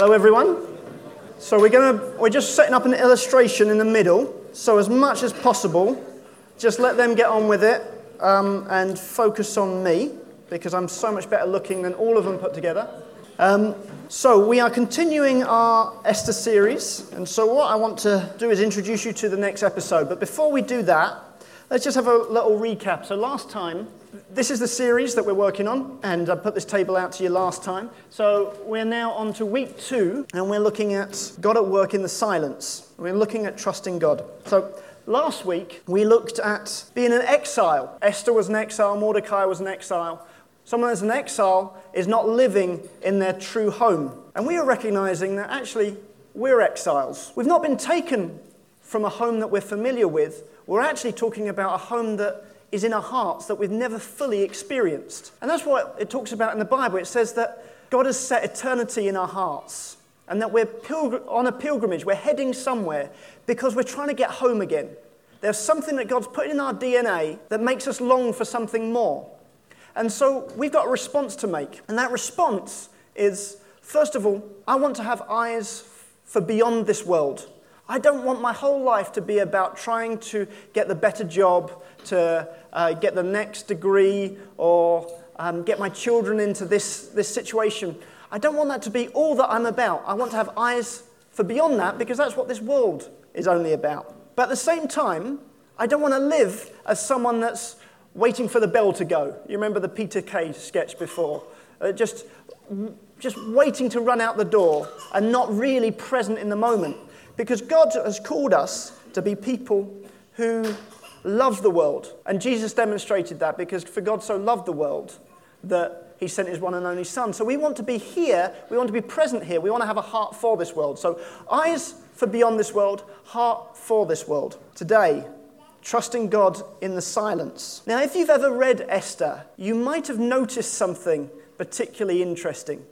Hello, everyone. So we're going to we're just setting up an illustration in the middle. So as much as possible, just let them get on with it um, and focus on me because I'm so much better looking than all of them put together. Um, so we are continuing our Esther series, and so what I want to do is introduce you to the next episode. But before we do that, let's just have a little recap. So last time this is the series that we're working on, and I put this table out to you last time. So we're now on to week two, and we're looking at God at work in the silence. We're looking at trusting God. So last week, we looked at being an exile. Esther was an exile, Mordecai was an exile. Someone that's an exile is not living in their true home. And we are recognizing that actually we're exiles. We've not been taken from a home that we're familiar with. We're actually talking about a home that is in our hearts that we've never fully experienced. And that's what it talks about in the Bible. It says that God has set eternity in our hearts and that we're pilgr- on a pilgrimage. We're heading somewhere because we're trying to get home again. There's something that God's put in our DNA that makes us long for something more. And so we've got a response to make. And that response is first of all, I want to have eyes for beyond this world. I don't want my whole life to be about trying to get the better job, to uh, get the next degree, or um, get my children into this, this situation. I don't want that to be all that I'm about. I want to have eyes for beyond that because that's what this world is only about. But at the same time, I don't want to live as someone that's waiting for the bell to go. You remember the Peter Kay sketch before? Uh, just, just waiting to run out the door and not really present in the moment. Because God has called us to be people who love the world. And Jesus demonstrated that because for God so loved the world that he sent his one and only Son. So we want to be here, we want to be present here, we want to have a heart for this world. So eyes for beyond this world, heart for this world. Today, trusting God in the silence. Now, if you've ever read Esther, you might have noticed something particularly interesting.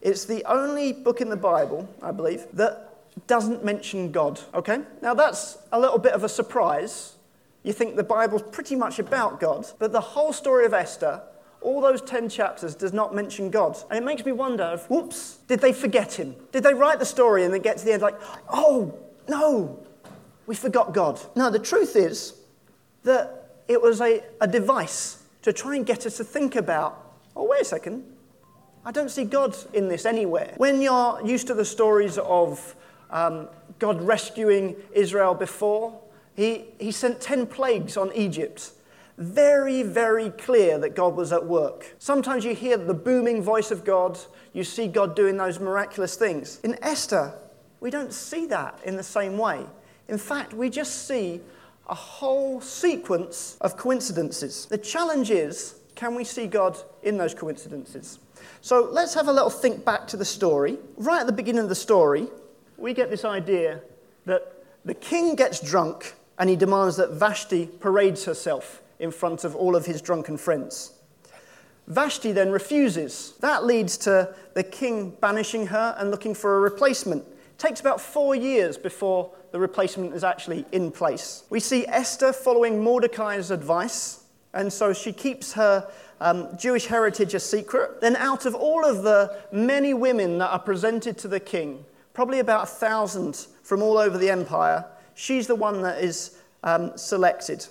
It's the only book in the Bible, I believe, that doesn't mention God, okay? Now that's a little bit of a surprise. You think the Bible's pretty much about God, but the whole story of Esther, all those 10 chapters, does not mention God. And it makes me wonder if, whoops, did they forget him? Did they write the story and then get to the end like, oh, no, we forgot God? No, the truth is that it was a, a device to try and get us to think about, oh, wait a second, I don't see God in this anywhere. When you're used to the stories of um, God rescuing Israel before. He, he sent 10 plagues on Egypt. Very, very clear that God was at work. Sometimes you hear the booming voice of God, you see God doing those miraculous things. In Esther, we don't see that in the same way. In fact, we just see a whole sequence of coincidences. The challenge is can we see God in those coincidences? So let's have a little think back to the story. Right at the beginning of the story, we get this idea that the king gets drunk and he demands that Vashti parades herself in front of all of his drunken friends. Vashti then refuses. That leads to the king banishing her and looking for a replacement. It takes about four years before the replacement is actually in place. We see Esther following Mordecai's advice, and so she keeps her um, Jewish heritage a secret. Then, out of all of the many women that are presented to the king, probably about a thousand from all over the empire. She's the one that is um, selected.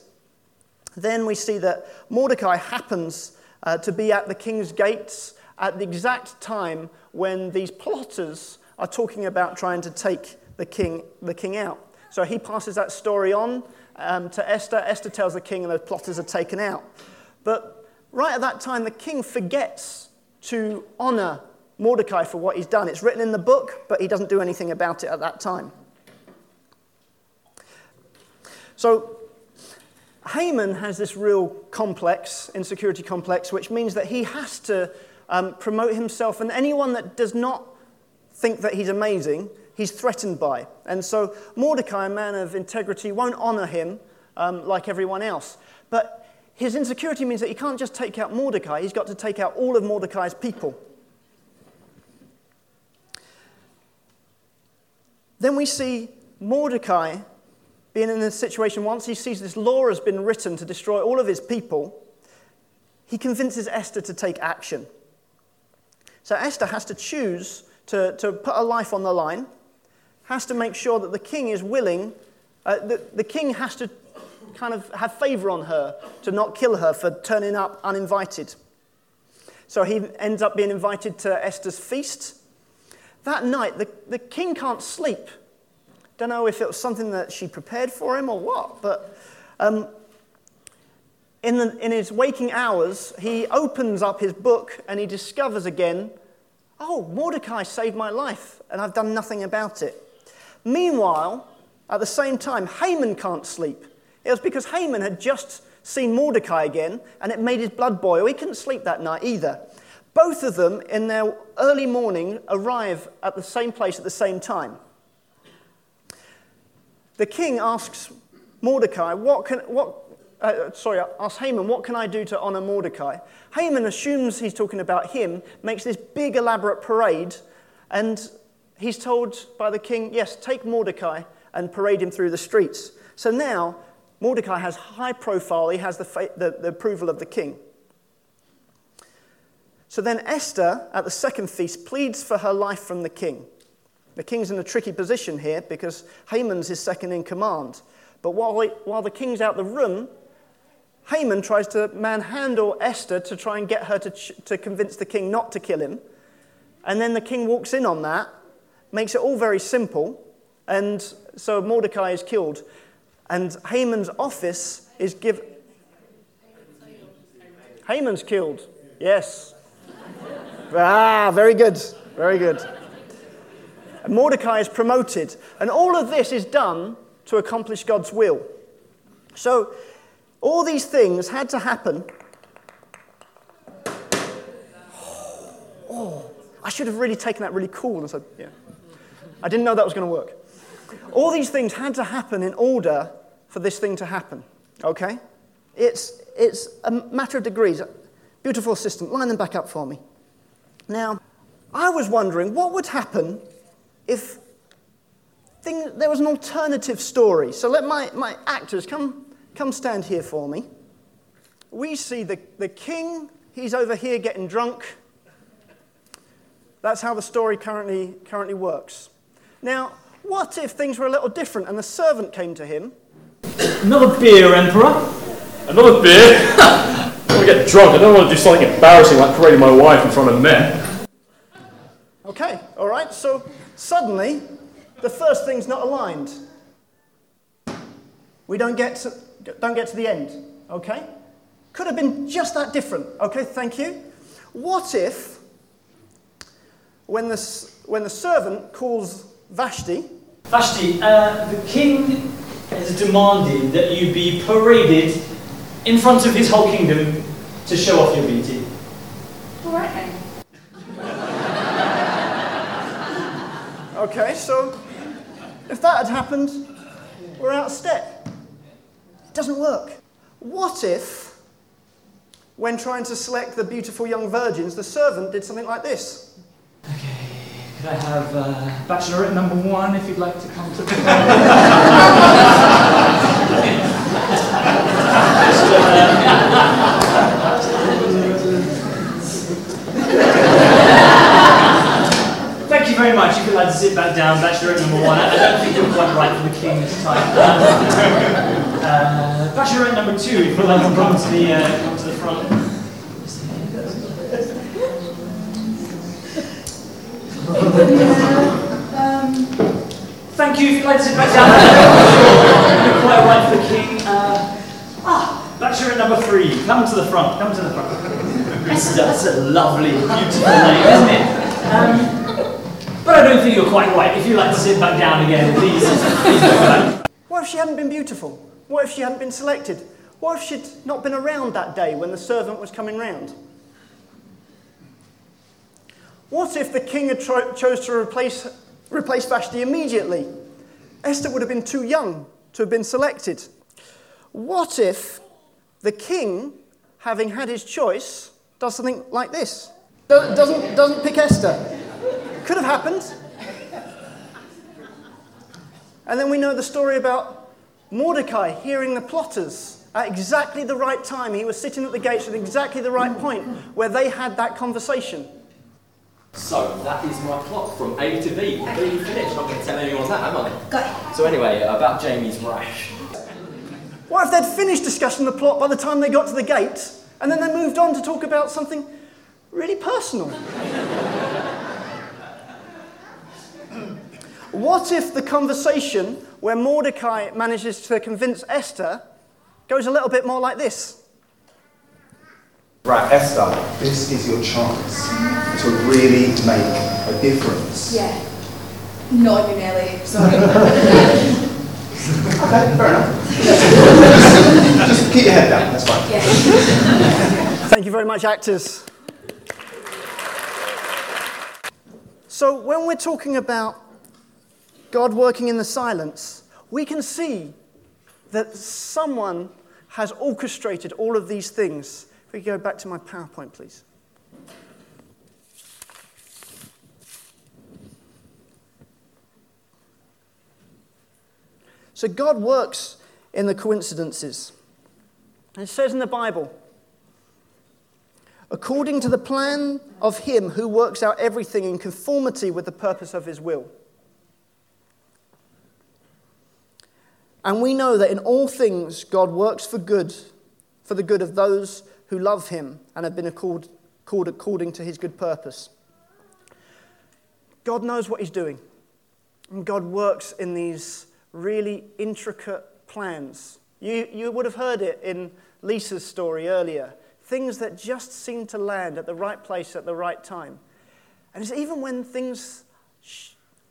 Then we see that Mordecai happens uh, to be at the king's gates at the exact time when these plotters are talking about trying to take the king, the king out. So he passes that story on um, to Esther. Esther tells the king, and the plotters are taken out. But right at that time, the king forgets to honor Mordecai for what he's done. It's written in the book, but he doesn't do anything about it at that time. So, Haman has this real complex, insecurity complex, which means that he has to um, promote himself, and anyone that does not think that he's amazing, he's threatened by. And so, Mordecai, a man of integrity, won't honor him um, like everyone else. But his insecurity means that he can't just take out Mordecai, he's got to take out all of Mordecai's people. Then we see Mordecai being in a situation, once he sees this law has been written to destroy all of his people, he convinces Esther to take action. So Esther has to choose to, to put her life on the line, has to make sure that the king is willing, uh, the, the king has to kind of have favor on her to not kill her for turning up uninvited. So he ends up being invited to Esther's feast. That night, the, the king can't sleep. Don't know if it was something that she prepared for him or what, but um, in, the, in his waking hours, he opens up his book and he discovers again, oh, Mordecai saved my life, and I've done nothing about it. Meanwhile, at the same time, Haman can't sleep. It was because Haman had just seen Mordecai again, and it made his blood boil. He couldn't sleep that night either. Both of them, in their early morning, arrive at the same place at the same time. The king asks Mordecai, what can, what, uh, sorry, asks Haman, what can I do to honor Mordecai? Haman assumes he's talking about him, makes this big elaborate parade, and he's told by the king, yes, take Mordecai and parade him through the streets. So now Mordecai has high profile, he has the, fa- the, the approval of the king. So then Esther, at the second feast, pleads for her life from the king. The king's in a tricky position here because Haman's his second in command. But while, while the king's out the room, Haman tries to manhandle Esther to try and get her to, to convince the king not to kill him. And then the king walks in on that, makes it all very simple, and so Mordecai is killed. And Haman's office is given. Haman's killed. Yes. Ah, very good. Very good. And Mordecai is promoted. And all of this is done to accomplish God's will. So, all these things had to happen. Oh, I should have really taken that really cool and said, yeah. I didn't know that was going to work. All these things had to happen in order for this thing to happen. Okay? It's, it's a matter of degrees. Beautiful assistant, line them back up for me. Now, I was wondering what would happen if thing, there was an alternative story. So let my, my actors come, come stand here for me. We see the, the king, he's over here getting drunk. That's how the story currently, currently works. Now, what if things were a little different and the servant came to him? Another beer, Emperor. Another beer? I want to get drunk. I don't want to do something embarrassing like parading my wife in front of men. Okay, all right. So suddenly, the first thing's not aligned. We don't get to, don't get to the end. Okay? Could have been just that different. Okay, thank you. What if, when the, when the servant calls Vashti, Vashti, uh, the king has demanded that you be paraded in front of his whole kingdom to show off your beauty. All right then. Okay, so if that had happened, we're out of step. It doesn't work. What if, when trying to select the beautiful young virgins, the servant did something like this? Okay, could I have uh, bachelorette number one if you'd like to come to the You much. If you'd like to sit back down, bachelorette number one. I don't think you're quite right for the king this time. Uh, bachelorette number two, if you'd like to come to the, uh, come to the front. Um, Thank you. If you'd like to sit back down, you're quite right for the king. Uh, ah, bachelorette number three. Come to the front. Come to the front. Esther, that's a lovely, beautiful name, isn't it? Um, I don't think you're quite right. If you'd like to sit back down again, please. What if she hadn't been beautiful? What if she hadn't been selected? What if she'd not been around that day when the servant was coming round? What if the king had tro- chose to replace, replace Vashti immediately? Esther would have been too young to have been selected. What if the king, having had his choice, does something like this? Do- doesn't, doesn't pick Esther. Could have happened. And then we know the story about Mordecai hearing the plotters at exactly the right time. He was sitting at the gates at exactly the right point where they had that conversation. So that is my plot from A to B. Completely finished. Not going to tell anyone that, am I? Got it. So anyway, about Jamie's rash. What if they'd finished discussing the plot by the time they got to the gate and then they moved on to talk about something really personal? What if the conversation where Mordecai manages to convince Esther goes a little bit more like this? Right, Esther, this is your chance to really make a difference. Yeah. Not even nearly. Sorry. Okay, fair enough. Just keep your head down, that's fine. yeah. Thank you very much, actors. So, when we're talking about God working in the silence, we can see that someone has orchestrated all of these things. If we go back to my PowerPoint, please. So, God works in the coincidences. And it says in the Bible, according to the plan of Him who works out everything in conformity with the purpose of His will. And we know that in all things God works for good, for the good of those who love Him and have been called, called according to His good purpose. God knows what He's doing, and God works in these really intricate plans. You, you would have heard it in Lisa's story earlier. Things that just seem to land at the right place at the right time. And it's even when things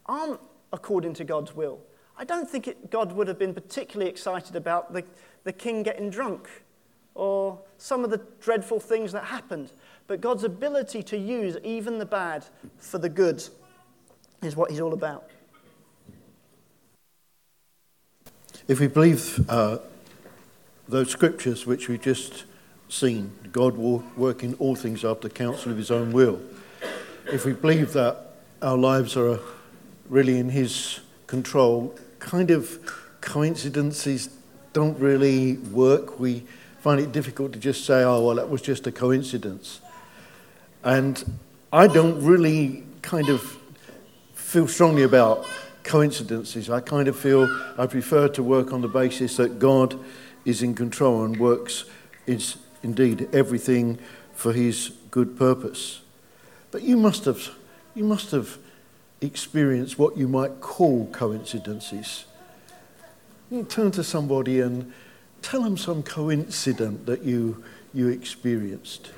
aren't according to God's will. I don't think it, God would have been particularly excited about the, the king getting drunk or some of the dreadful things that happened. But God's ability to use even the bad for the good is what he's all about. If we believe uh, those scriptures which we've just seen, God will work in all things after counsel of his own will. If we believe that our lives are really in his control, kind of coincidences don't really work. We find it difficult to just say, oh, well, that was just a coincidence. And I don't really kind of feel strongly about coincidences. I kind of feel I prefer to work on the basis that God is in control and works is indeed everything for his good purpose. But you must have you must have experienced what you might call coincidences. You turn to somebody and tell them some coincidence that you you experienced.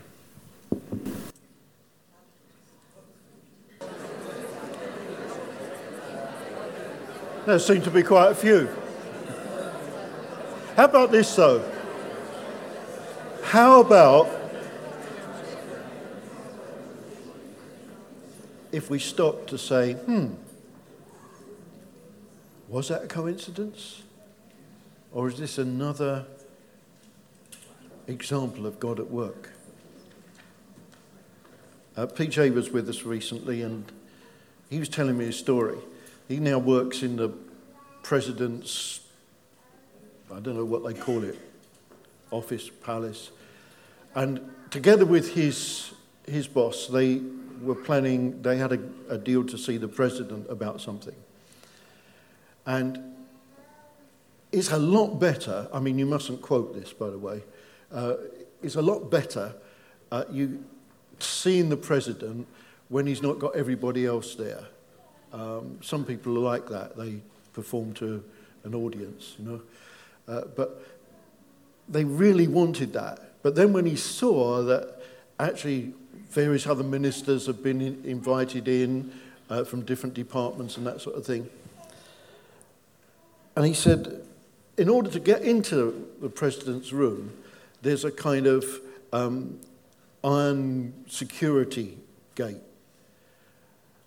There seem to be quite a few. How about this, though? How about if we stop to say, hmm, was that a coincidence? Or is this another example of God at work? Uh, PJ was with us recently and he was telling me a story. He now works in the president's, I don't know what they call it, office, palace. And together with his, his boss, they were planning, they had a, a deal to see the president about something. And it's a lot better, I mean, you mustn't quote this, by the way, uh, it's a lot better uh, you seeing the president when he's not got everybody else there. Um, some people are like that. They perform to an audience, you know. Uh, but they really wanted that. But then when he saw that actually various other ministers have been in, invited in uh, from different departments and that sort of thing, and he said, in order to get into the president's room, there's a kind of um, iron security gate.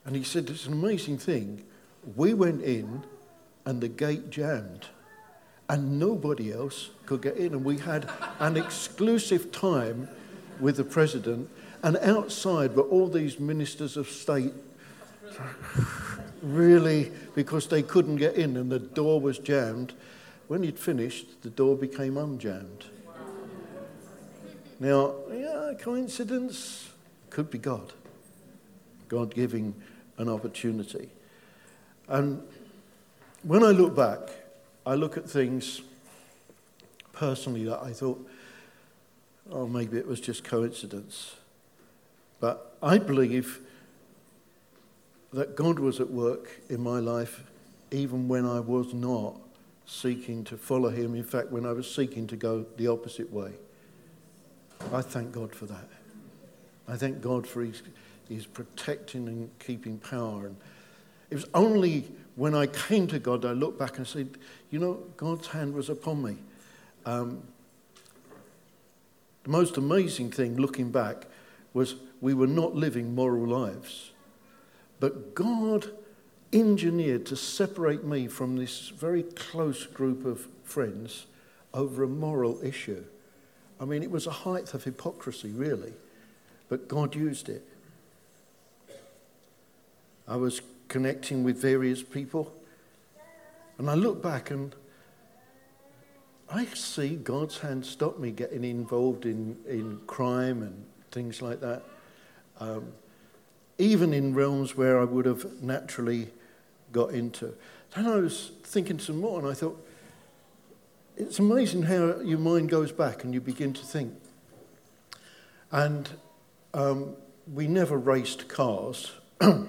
And he said, It's an amazing thing. We went in and the gate jammed, and nobody else could get in. And we had an exclusive time with the president, and outside were all these ministers of state. Really, because they couldn't get in and the door was jammed. When he'd finished, the door became unjammed. Now, yeah, coincidence? Could be God God giving an opportunity. And when I look back, I look at things personally that I thought, oh, maybe it was just coincidence. But I believe that God was at work in my life even when I was not seeking to follow Him. In fact, when I was seeking to go the opposite way. I thank God for that. I thank God for His, his protecting and keeping power. And it was only when I came to God I looked back and said, you know, God's hand was upon me. Um, the most amazing thing looking back was we were not living moral lives. But God engineered to separate me from this very close group of friends over a moral issue. I mean, it was a height of hypocrisy, really, but God used it. I was connecting with various people, and I look back and I see God's hand stop me getting involved in, in crime and things like that. Um, even in realms where I would have naturally got into. Then I was thinking some more, and I thought, it's amazing how your mind goes back and you begin to think. And um, we never raced cars, but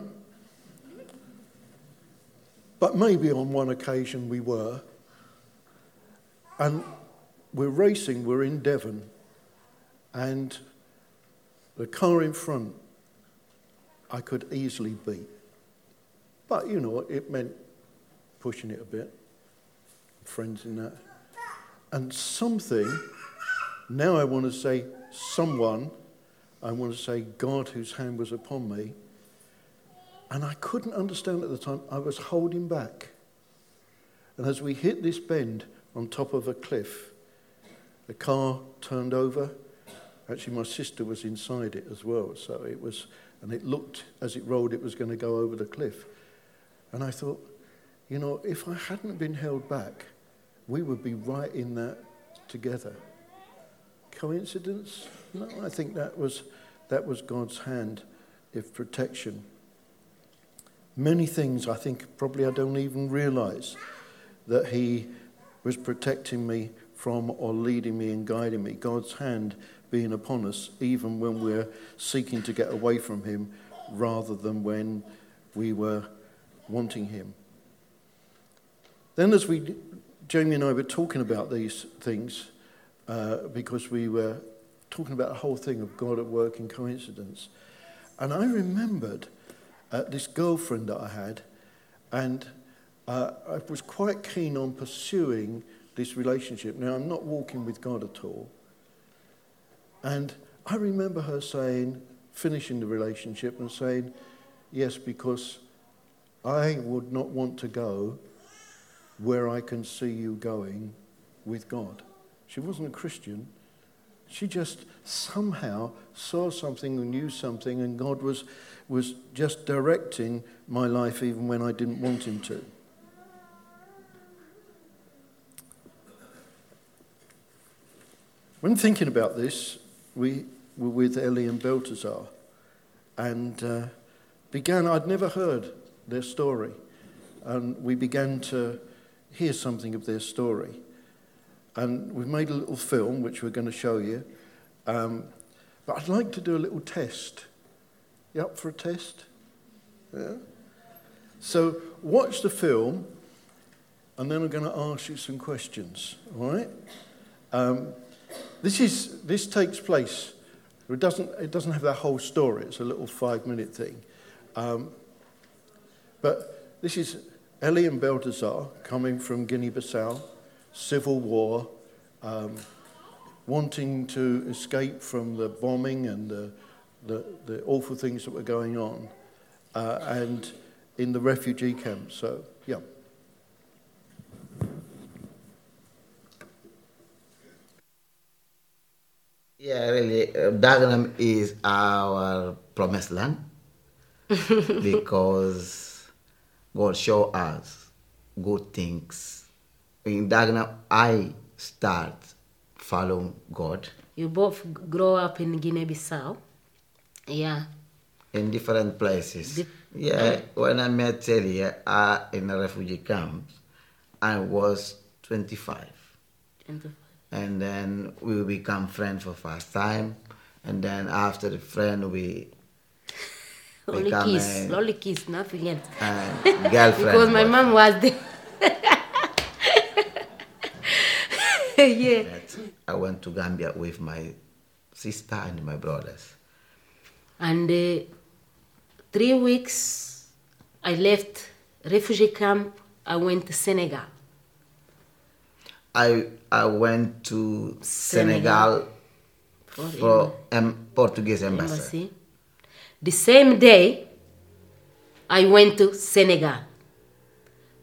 maybe on one occasion we were. And we're racing, we're in Devon, and the car in front I could easily beat. But, you know, it meant pushing it a bit, friends in that. And something, now I want to say someone, I want to say God whose hand was upon me. And I couldn't understand at the time, I was holding back. And as we hit this bend on top of a cliff, the car turned over. Actually, my sister was inside it as well, so it was, and it looked as it rolled, it was going to go over the cliff. And I thought, you know, if I hadn't been held back, we would be right in that together. Coincidence? No, I think that was, that was God's hand of protection. Many things I think probably I don't even realize that He was protecting me from or leading me and guiding me. God's hand being upon us, even when we're seeking to get away from Him rather than when we were wanting Him. Then, as we, Jamie and I were talking about these things, uh, because we were talking about the whole thing of God at work in coincidence, and I remembered uh, this girlfriend that I had, and uh, I was quite keen on pursuing this relationship. Now, I'm not walking with God at all. And I remember her saying, finishing the relationship and saying, Yes, because I would not want to go where I can see you going with God. She wasn't a Christian. She just somehow saw something and knew something, and God was, was just directing my life even when I didn't want Him to. When thinking about this, we were with Ellie and Balthazar and uh, began, I'd never heard their story. And we began to hear something of their story. And we've made a little film which we're going to show you. Um, but I'd like to do a little test. You up for a test? Yeah? So watch the film, and then I'm going to ask you some questions. All right? Um, this, is, this takes place. It doesn't, it doesn't have that whole story. It's a little five-minute thing. Um, but this is Eli and Balthazar coming from Guinea-Bissau, civil war, um, wanting to escape from the bombing and the, the, the awful things that were going on, uh, and in the refugee camp. So, yeah. Yeah, really, uh, Dagenham is our promised land because God show us good things. In Dagenham, I start following God. You both grow up in Guinea-Bissau. Yeah. in different places. yeah, when I met Ellie uh, in a refugee camp, I was 25. And then we become friends for first time. And then after the friend, we Only kiss, a, only kiss, nothing else. girlfriend. because my mom was there. yeah. That I went to Gambia with my sister and my brothers. And uh, three weeks, I left refugee camp. I went to Senegal. I I went to Senegal, For for em- Portuguese embassy. embassy. The same day, I went to Senegal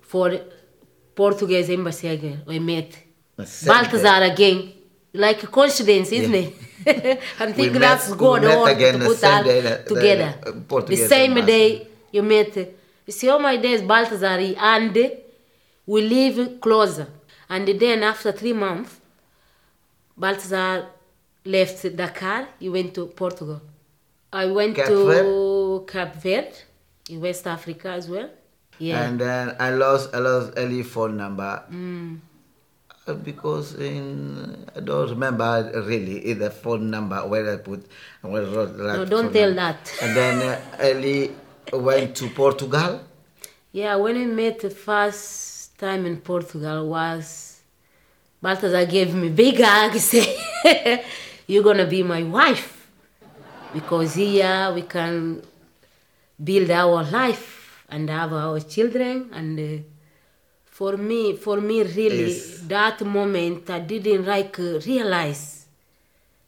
for Portuguese embassy again. I met The same Balthazar again. Like a coincidence, isn't Yeah. it? I think that's God met ordered again to put that- the, together. uh, The same embassy. day you met. You see, all my days Balthazar and we live closer. And then after three months, Balthazar left Dakar. He went to Portugal. I went Cape to Cape Verde, in West Africa as well. Yeah. And then I lost I lost Ellie phone number Mm. uh, because in I don't remember really the phone number where I put where I wrote that No, don't tell number. that. And then uh, Ellie went to Portugal. Yeah, when we met the first time in Portugal was Balthazar gave me big hug, say, you're gonna be my wife. Because here we can build our life and have our children and uh, for me for me really Yes. that moment I didn't like uh, realize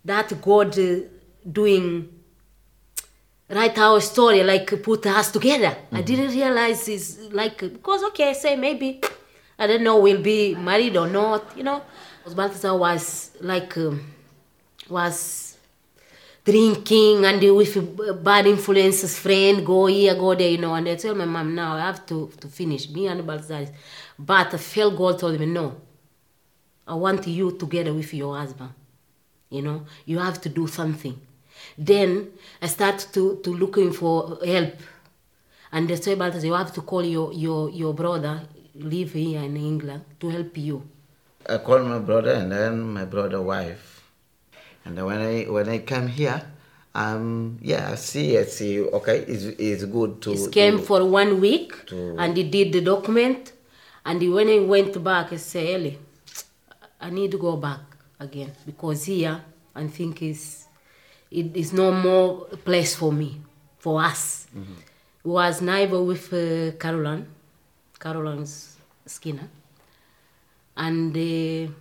that God uh, doing write our story, like put us together. I didn't realize it's like because okay, say maybe I don't know we'll be married or not, you know. Balthazar was like um, was drinking and with bad influences, friend go here, go there, you know. And I tell my mom now I have to to finish me and Balthazar. But I felt God told me no. I want you together with your husband. You know, you have to do something. Then I start to, to looking for help. And they say, Balthazar, you have to call your, your, your brother, live here in England, to help you. I called my brother and then my brother wife. And then when I when I came here, um yeah, I see I see okay, it's it's good to He came to- for one week to- and he did the document. And he, when he went back, he said, Ellie, I need to go back again because here I think is it is no more place for me, for us. It was neighbor with uh, Caroline, Caroline's Skinner, and uh,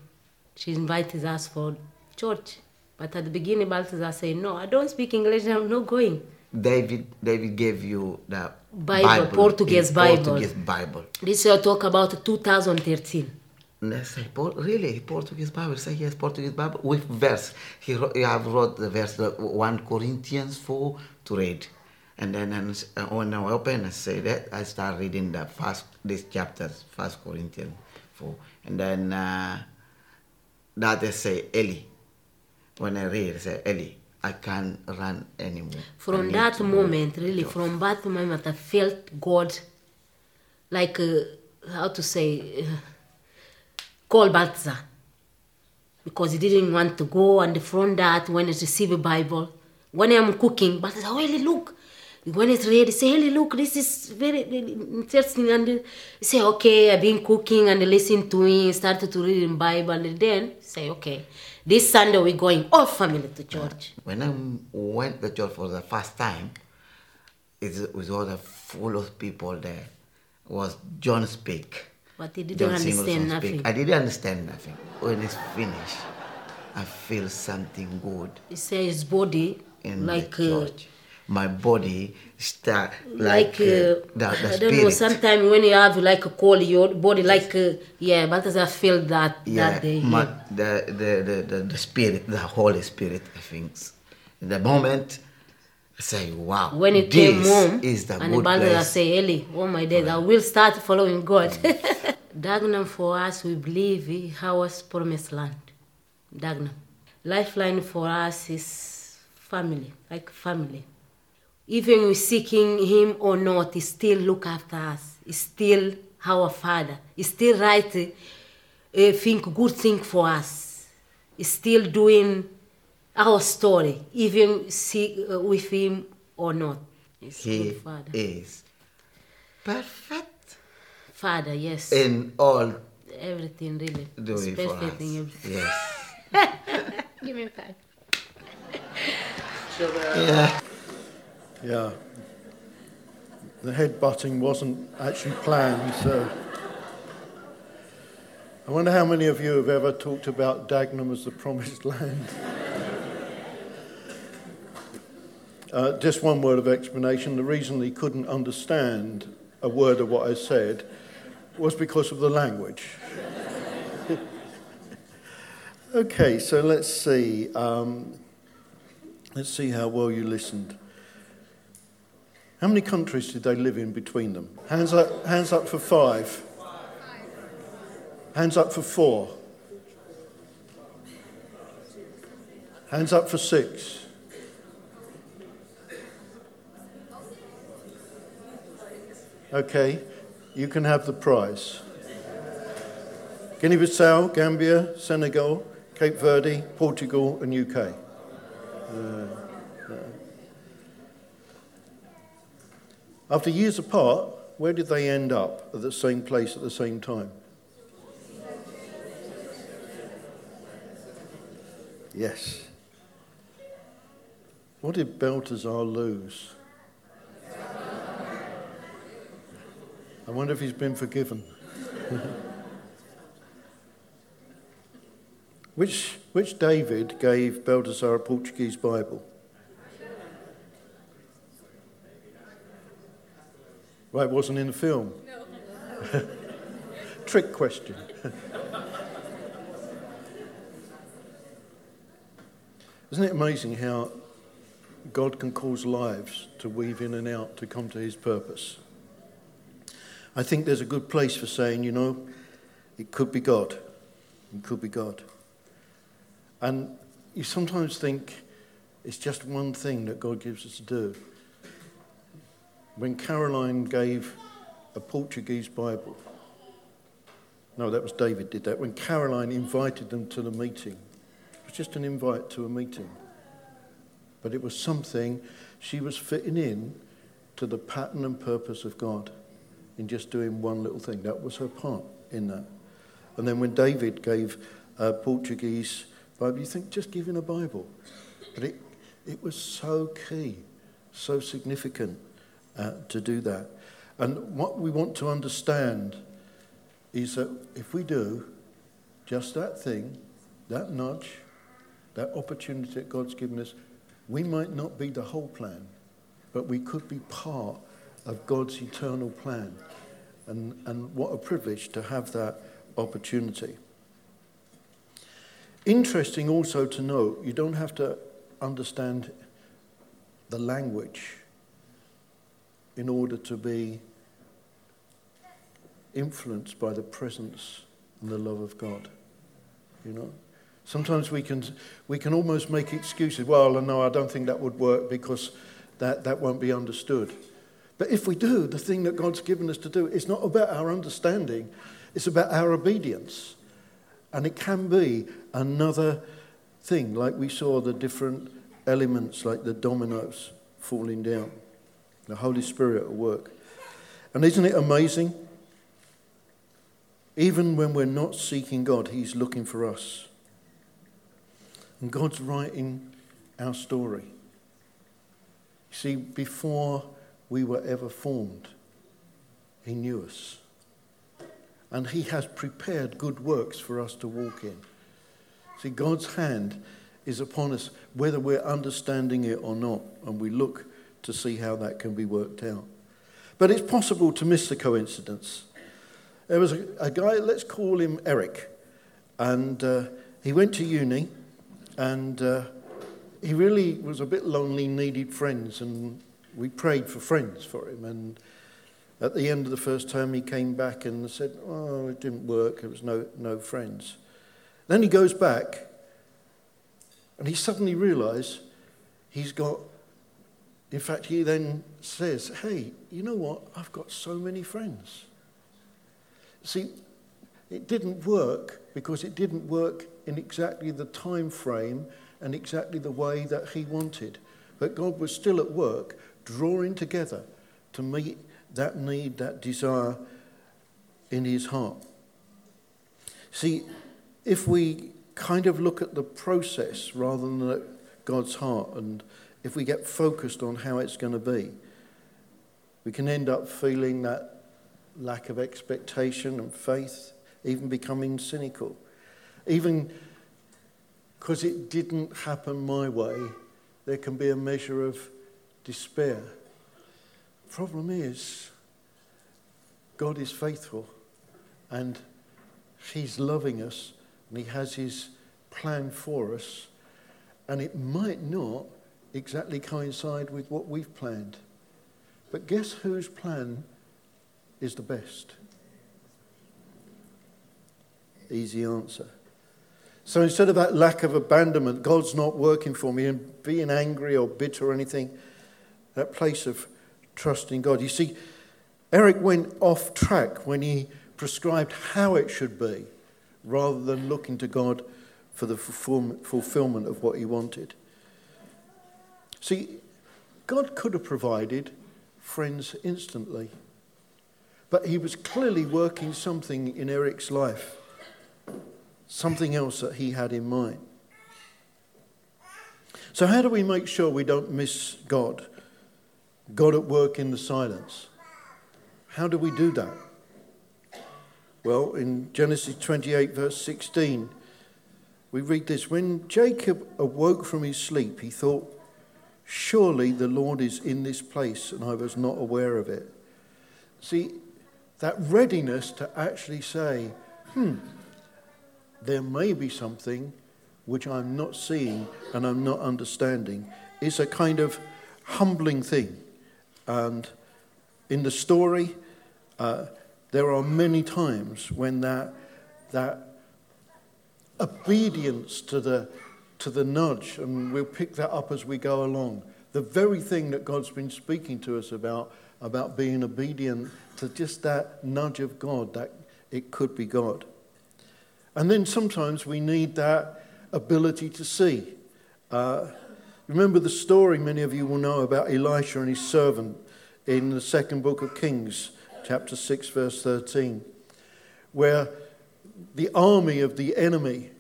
she invited us for church. But at the beginning, Balthazar said, "No, I don't speak English. I'm not going." David David gave you the Bible, Portuguese Bible. Portuguese Bible. This I talk about 2013. And I say, "Por- really, Portuguese Bible? Say yes, Portuguese Bible with verse. He wrote, you have wrote the verse, the one Corinthians four to read, and then and uh, when I open, I say that I start reading the first this chapters, First Corinthians four, and then uh, that I say Eli. When I read, I say Eli, I can't run anymore. From that moment, really, from that moment, I felt God, like, uh, how to say, uh, call Balthazar. Because he didn't want to go, and from that, when he received a Bible, when I'm cooking, Balthazar, oh, Eli, look. When it's ready, say, Eli, look, this is very interesting. And say, okay, I've been cooking and listen to him, started to read in Bible, and then say, okay, this Sunday we're going all family to church. When I went to church for the first time, it was all the full of people there. It was John speak. But he didn't John understand Singleton nothing. Speak. I didn't understand nothing. When it's finished, I feel something good He says body in like the uh, church. My body start like, like, uh, uh, the, the I don't know. Sometimes when you have like a cold, your body like uh, yeah. Balthazar felt that yeah, that day. my, yeah. the, the, the, the, the spirit, the Holy Spirit, I think. In the moment, I say, wow. When it came home, is the and good Balthazar say, Eli, oh my days, I will start following God. Dagenham for us, we believe is our promised land. Dagenham. Lifeline for us is family, like family. Even we seeking Him or not, He still look after us. He still our Father. He still right, uh, think good thing for us. He still doing our story, even see, uh, with Him or not. He's He good Father. is perfect Father, yes. in all everything really. doing It's for us. in everything. Yes. Give me five. Yeah. Yeah. The headbutting wasn't actually planned, so. I wonder how many of you have ever talked about Dagenham as the promised land. Uh, just one word of explanation. The reason he couldn't understand a word of what I said was because of the language. okay, so let's see. Um, let's see how well you listened. How many countries did they live in between them? Hands up, hands up for five. Hands up for four. Hands up for six. Okay, you can have the prize. Guinea Bissau, Gambia, Senegal, Cape Verde, Portugal, and UK. Uh, After years apart, where did they end up at the same place at the same time? Yes. What did Balthazar lose? I wonder if he's been forgiven. which, which David gave Balthazar a Portuguese Bible? Right, wasn't in the film. No. Trick question. Isn't it amazing how God can cause lives to weave in and out to come to his purpose? I think there's a good place for saying, you know, it could be God. It could be God. And you sometimes think it's just one thing that God gives us to do when Caroline gave a Portuguese Bible. No, that was David did that. When Caroline invited them to the meeting, it was just an invite to a meeting. But it was something she was fitting in to the pattern and purpose of God in just doing one little thing. That was her part in that. And then when David gave a Portuguese Bible, you think just giving a Bible. But it, it was so key, so significant uh, to do that. And what we want to understand is that if we do just that thing, that nudge, that opportunity that God's given us, we might not be the whole plan, but we could be part of God's eternal plan. And, and what a privilege to have that opportunity. Interesting also to note, you don't have to understand the language in order to be influenced by the presence and the love of God. You know? Sometimes we can, we can almost make excuses. Well, no, I don't think that would work because that, that won't be understood. But if we do, the thing that God's given us to do, it's not about our understanding, it's about our obedience. And it can be another thing, like we saw the different elements, like the dominoes falling down, the Holy Spirit at work. And isn't it amazing? Even when we're not seeking God, He's looking for us. And God's writing our story. You see, before we were ever formed, He knew us. And He has prepared good works for us to walk in. See, God's hand is upon us, whether we're understanding it or not, and we look to see how that can be worked out. But it's possible to miss the coincidence. There was a, a guy, let's call him Eric, and uh, he went to uni, and uh, he really was a bit lonely, needed friends, and we prayed for friends for him. And at the end of the first term, he came back and said, "Oh, it didn't work. There was no no friends." Then he goes back, and he suddenly realised he's got In fact, he then says, Hey, you know what? I've got so many friends. See, it didn't work because it didn't work in exactly the time frame and exactly the way that he wanted. But God was still at work, drawing together to meet that need, that desire in his heart. See, if we kind of look at the process rather than at God's heart, and if we get focused on how it's going to be, we can end up feeling that lack of expectation and faith, even becoming cynical. Even because it didn't happen my way, there can be a measure of despair. Problem is, God is faithful and He's loving us and He has His plan for us, and it might not exactly coincide with what we've planned. But guess whose plan is the best? Easy answer. So instead of that lack of abandonment, God's not working for me, and being angry or bitter or anything, that place of trusting God. You see, Eric went off track when he prescribed how it should be rather than looking to God for the fulfillment of what he wanted. See, God could have provided friends instantly, but he was clearly working something in Eric's life, something else that he had in mind. So, how do we make sure we don't miss God? God at work in the silence. How do we do that? Well, in Genesis 28, verse 16, we read this When Jacob awoke from his sleep, he thought, Surely the Lord is in this place, and I was not aware of it. See, that readiness to actually say, Hmm, there may be something which I'm not seeing and I'm not understanding is a kind of humbling thing. And in the story, uh, there are many times when that, that obedience to the, to the nudge, and we'll pick that up as we go along, the very thing that God's been speaking to us about, about being obedient to just that nudge of God, that it could be God. And then sometimes we need that ability to see. Uh, Remember the story many of you will know about Elisha and his servant in the second book of Kings, chapter 6, verse 13, where the army of the enemy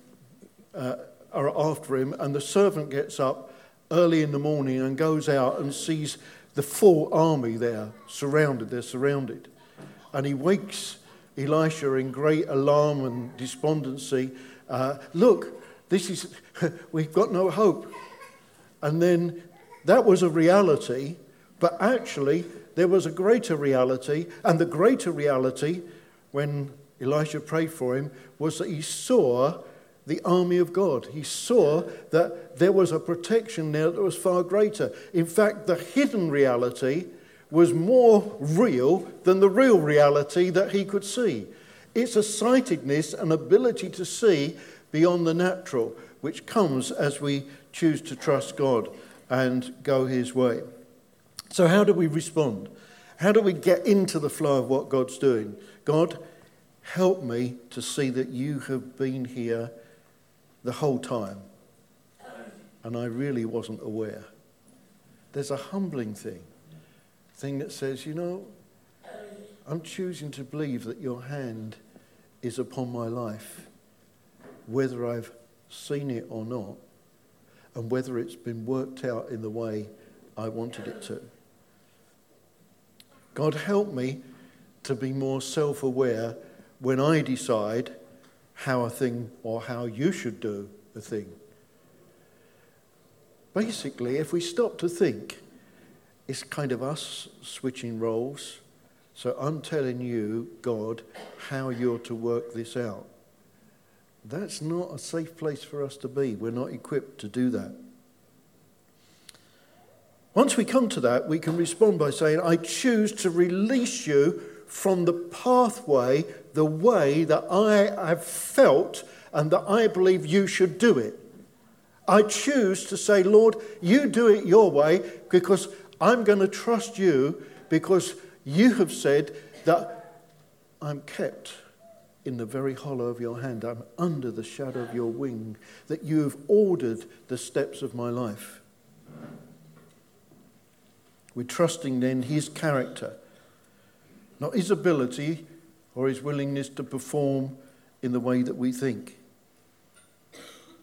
uh, are after him, and the servant gets up early in the morning and goes out and sees the full army there surrounded. They're surrounded. And he wakes Elisha in great alarm and despondency. Uh, Look, this is, we've got no hope. And then that was a reality, but actually, there was a greater reality. And the greater reality, when Elisha prayed for him, was that he saw the army of God. He saw that there was a protection there that was far greater. In fact, the hidden reality was more real than the real reality that he could see. It's a sightedness, an ability to see beyond the natural, which comes as we choose to trust God and go His way. So, how do we respond? How do we get into the flow of what God's doing? God, help me to see that you have been here the whole time. And I really wasn't aware. There's a humbling thing, thing that says, you know, I'm choosing to believe that your hand is upon my life, whether I've seen it or not and whether it's been worked out in the way I wanted it to. God, help me to be more self aware when I decide how a thing or how you should do a thing. Basically, if we stop to think, it's kind of us switching roles. So I'm telling you, God, how you're to work this out. That's not a safe place for us to be. We're not equipped to do that. Once we come to that, we can respond by saying, I choose to release you from the pathway, the way that I have felt and that I believe you should do it. I choose to say, Lord, you do it your way because I'm going to trust you because you have said that I'm kept in the very hollow of your hand. I'm under the shadow of your wing, that you have ordered the steps of my life. We're trusting then his character, not his ability or his willingness to perform in the way that we think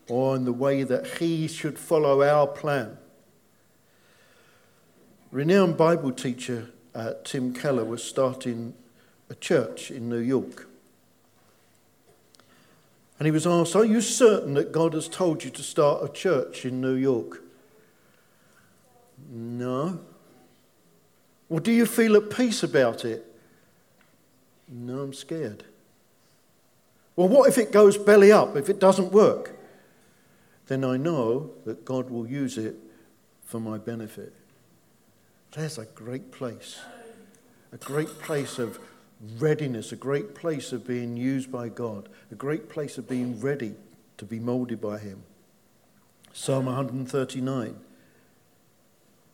or in the way that he should follow our plan. Renowned Bible teacher uh, Tim Keller was starting a church in New York. And he was asked, Are you certain that God has told you to start a church in New York? No. Well, do you feel at peace about it? No, I'm scared. Well, what if it goes belly up, if it doesn't work? Then I know that God will use it for my benefit. There's a great place. A great place of readiness, a great place of being used by God, a great place of being ready to be molded by Him. Psalm 139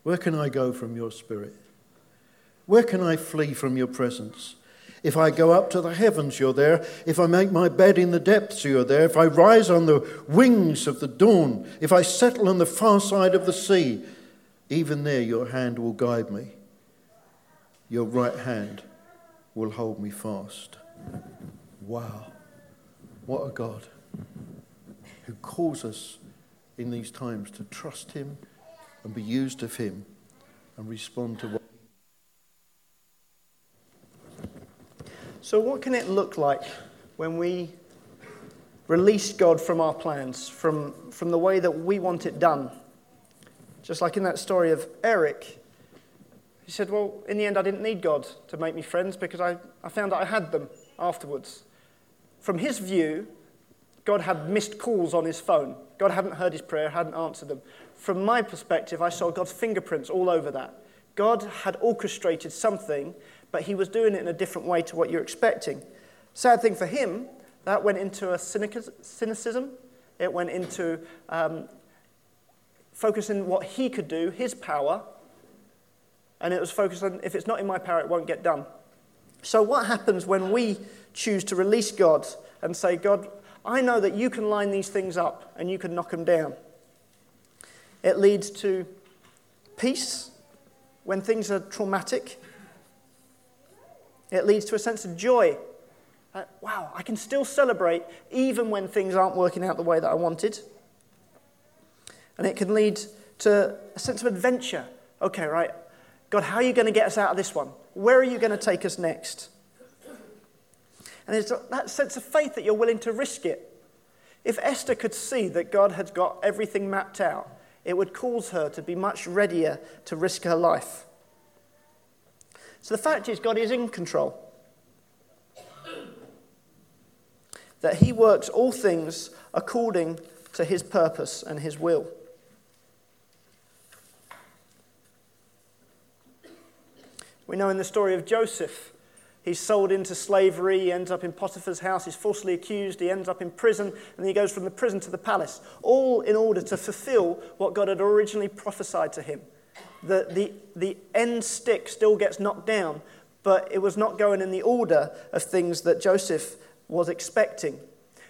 Where can I go from your spirit? Where can I flee from your presence? If I go up to the heavens, you're there. If I make my bed in the depths, you're there. If I rise on the wings of the dawn, if I settle on the far side of the sea, even there your hand will guide me. Your right hand will hold me fast. Wow. What a God who calls us in these times to trust Him and be used of Him and respond to what. So, what can it look like when we release God from our plans, from, from the way that we want it done? Just like in that story of Eric, he said, Well, in the end, I didn't need God to make me friends because I, I found that I had them afterwards. From his view, God had missed calls on his phone. God hadn't heard his prayer, hadn't answered them. From my perspective, I saw God's fingerprints all over that. God had orchestrated something, but he was doing it in a different way to what you're expecting. Sad thing for him, that went into a cynicism. It went into um, focusing what he could do, his power, and it was focused on if it's not in my power, it won't get done. So, what happens when we choose to release God and say, God, I know that you can line these things up and you can knock them down? It leads to peace when things are traumatic. It leads to a sense of joy. Uh, wow, I can still celebrate even when things aren't working out the way that I wanted. And it can lead to a sense of adventure. Okay, right, God, how are you going to get us out of this one? Where are you going to take us next? And it's that sense of faith that you're willing to risk it. If Esther could see that God had got everything mapped out, it would cause her to be much readier to risk her life. So the fact is, God is in control. That He works all things according to His purpose and His will. We know in the story of Joseph, he's sold into slavery, he ends up in Potiphar's house, he's falsely accused, he ends up in prison, and he goes from the prison to the palace, all in order to fulfill what God had originally prophesied to him. The, the, the end stick still gets knocked down, but it was not going in the order of things that Joseph was expecting.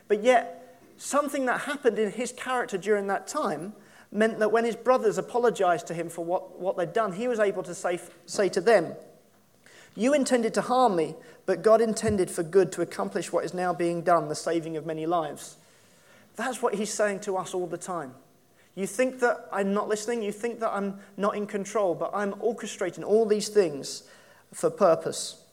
But yet, something that happened in his character during that time meant that when his brothers apologized to him for what, what they'd done, he was able to say, say to them, You intended to harm me, but God intended for good to accomplish what is now being done, the saving of many lives. That's what he's saying to us all the time. You think that I'm not listening, you think that I'm not in control, but I'm orchestrating all these things for purpose.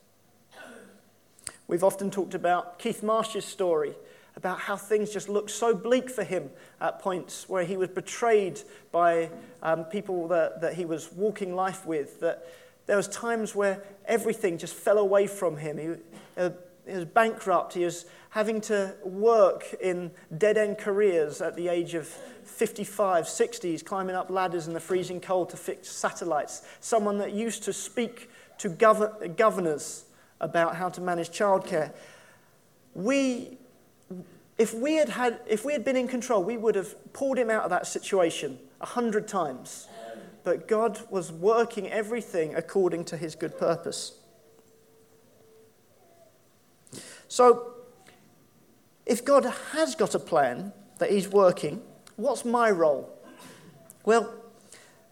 We've often talked about Keith Marsh's story about how things just looked so bleak for him at points where he was betrayed by um, people that, that he was walking life with, that there was times where everything just fell away from him. He, uh, he was bankrupt. He was having to work in dead end careers at the age of 55, 60. He's climbing up ladders in the freezing cold to fix satellites. Someone that used to speak to gov- governors about how to manage childcare. We if we had, had, if we had been in control, we would have pulled him out of that situation a hundred times. but God was working everything according to his good purpose. So, if God has got a plan that he's working, what's my role? Well,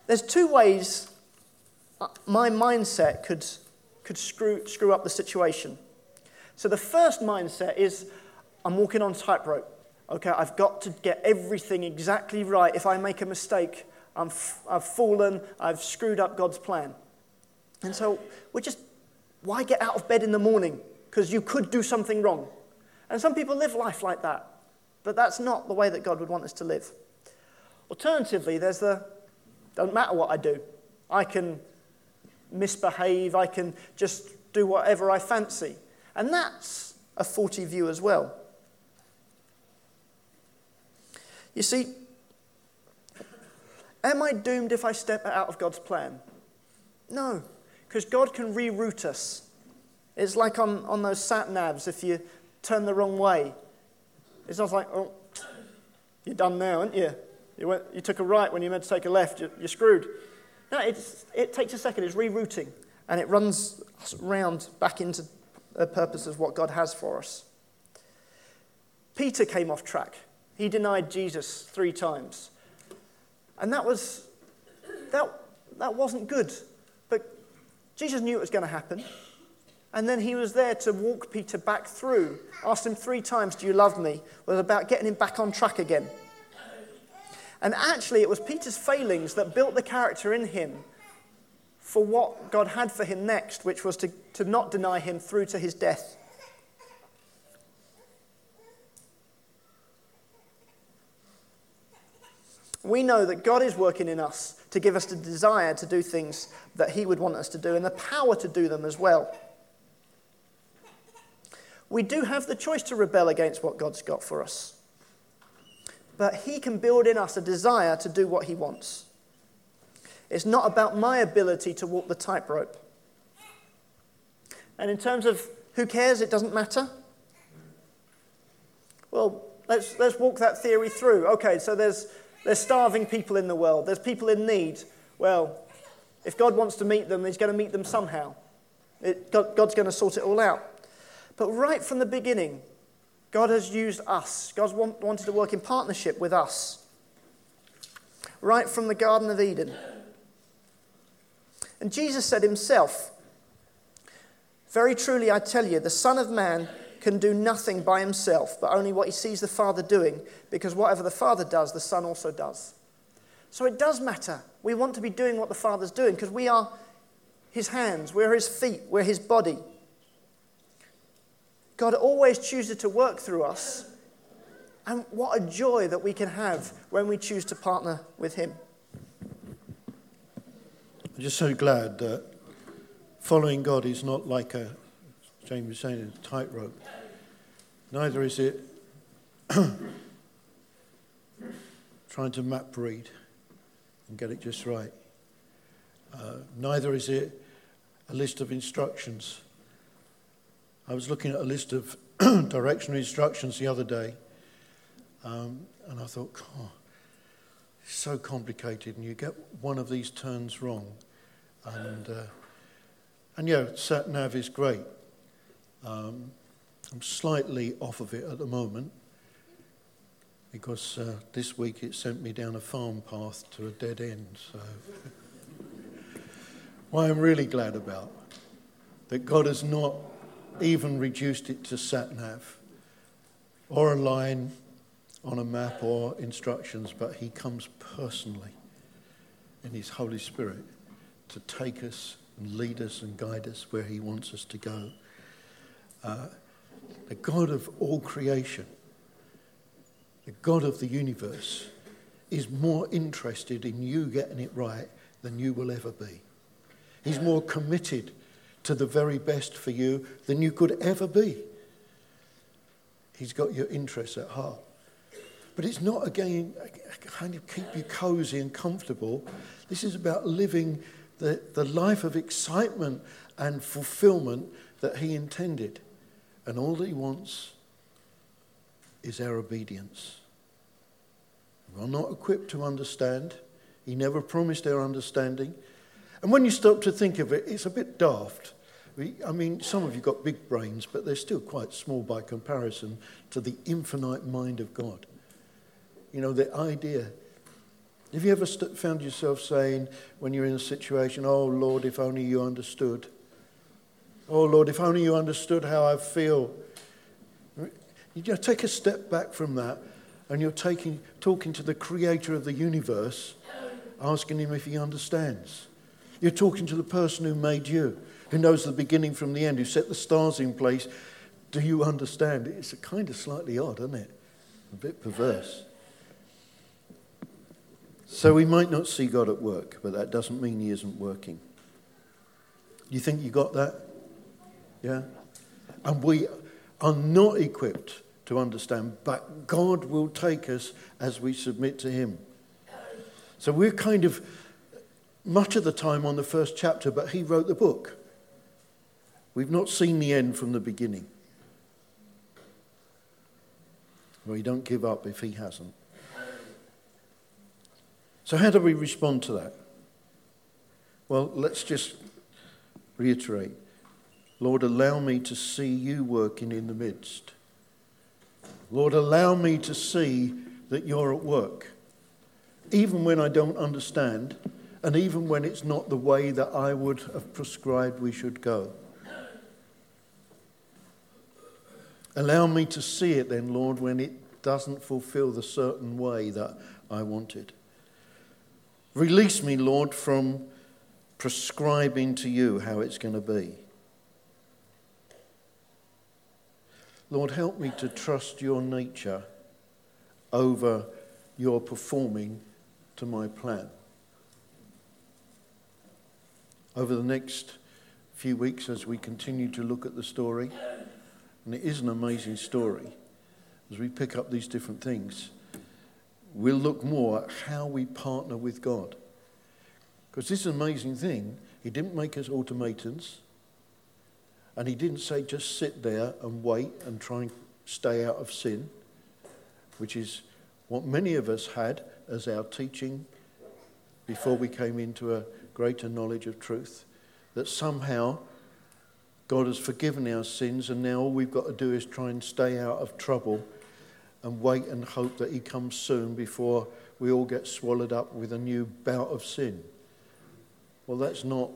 there's two ways my mindset could, could screw, screw up the situation. So, the first mindset is I'm walking on tightrope. Okay, I've got to get everything exactly right. If I make a mistake, I've fallen, I've screwed up God's plan. And so we're just, why get out of bed in the morning? Because you could do something wrong. And some people live life like that. But that's not the way that God would want us to live. Alternatively, there's the, doesn't matter what I do. I can misbehave, I can just do whatever I fancy. And that's a faulty view as well. You see, am I doomed if I step out of God's plan? No, because God can reroute us. It's like on, on those sat navs, if you turn the wrong way, it's not like, oh, you're done now, aren't you? You, went, you took a right when you meant to take a left, you're, you're screwed. No, it takes a second, it's rerouting, and it runs round back into the purpose of what God has for us. Peter came off track. He denied Jesus three times. And that was that that wasn't good. But Jesus knew it was going to happen. And then he was there to walk Peter back through. Asked him three times, Do you love me? was about getting him back on track again. And actually, it was Peter's failings that built the character in him for what God had for him next, which was to, to not deny him through to his death. We know that God is working in us to give us the desire to do things that He would want us to do and the power to do them as well. We do have the choice to rebel against what God's got for us. But He can build in us a desire to do what He wants. It's not about my ability to walk the tightrope. And in terms of who cares, it doesn't matter. Well, let's, let's walk that theory through. Okay, so there's there's starving people in the world. There's people in need. Well, if God wants to meet them, He's going to meet them somehow. It, God, God's going to sort it all out. But right from the beginning, God has used us. God's want, wanted to work in partnership with us. Right from the Garden of Eden. And Jesus said himself, Very truly I tell you, the Son of Man can do nothing by himself, but only what he sees the Father doing, because whatever the Father does, the Son also does. So it does matter. We want to be doing what the Father's doing because we are his hands, we're his feet, we're his body. God always chooses to work through us. And what a joy that we can have when we choose to partner with him. I'm just so glad that following God is not like a James was saying, a tightrope. Neither is it trying to map read and get it just right. Uh, neither is it a list of instructions. I was looking at a list of directional instructions the other day, um, and I thought, oh, it's so complicated, and you get one of these turns wrong. And, uh, and yeah, sat nav is great, um, I'm slightly off of it at the moment because uh, this week it sent me down a farm path to a dead end. So, what I'm really glad about that God has not even reduced it to sat nav or a line on a map or instructions, but He comes personally in His Holy Spirit to take us and lead us and guide us where He wants us to go uh, the God of all creation, the God of the universe, is more interested in you getting it right than you will ever be. He's more committed to the very best for you than you could ever be. He's got your interests at heart. But it's not again kind of keep you cozy and comfortable. This is about living the, the life of excitement and fulfillment that he intended. And all that he wants is our obedience. We're not equipped to understand. He never promised our understanding. And when you stop to think of it, it's a bit daft. I mean, some of you got big brains, but they're still quite small by comparison to the infinite mind of God. You know, the idea. Have you ever st- found yourself saying, when you're in a situation, Oh Lord, if only you understood? Oh Lord, if only you understood how I feel. You just take a step back from that and you're taking, talking to the creator of the universe, asking him if he understands. You're talking to the person who made you, who knows the beginning from the end, who set the stars in place. Do you understand? It's a kind of slightly odd, isn't it? A bit perverse. So we might not see God at work, but that doesn't mean he isn't working. You think you got that? Yeah? And we are not equipped to understand, but God will take us as we submit to him. So we're kind of much of the time on the first chapter, but he wrote the book. We've not seen the end from the beginning. Well, you don't give up if he hasn't. So, how do we respond to that? Well, let's just reiterate Lord, allow me to see you working in the midst. Lord, allow me to see that you're at work, even when I don't understand, and even when it's not the way that I would have prescribed we should go. Allow me to see it then, Lord, when it doesn't fulfill the certain way that I wanted. Release me, Lord, from prescribing to you how it's going to be. Lord, help me to trust your nature over your performing to my plan. Over the next few weeks, as we continue to look at the story, and it is an amazing story, as we pick up these different things, we'll look more at how we partner with God. Because this is an amazing thing. He didn't make us automatons. And he didn't say just sit there and wait and try and stay out of sin, which is what many of us had as our teaching before we came into a greater knowledge of truth. That somehow God has forgiven our sins, and now all we've got to do is try and stay out of trouble and wait and hope that He comes soon before we all get swallowed up with a new bout of sin. Well, that's not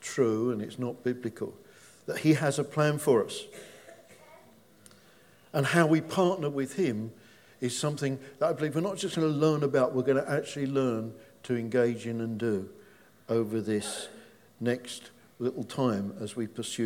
true and it's not biblical that He has a plan for us. And how we partner with Him is something that I believe we're not just going to learn about, we're going to actually learn to engage in and do over this next little time as we pursue.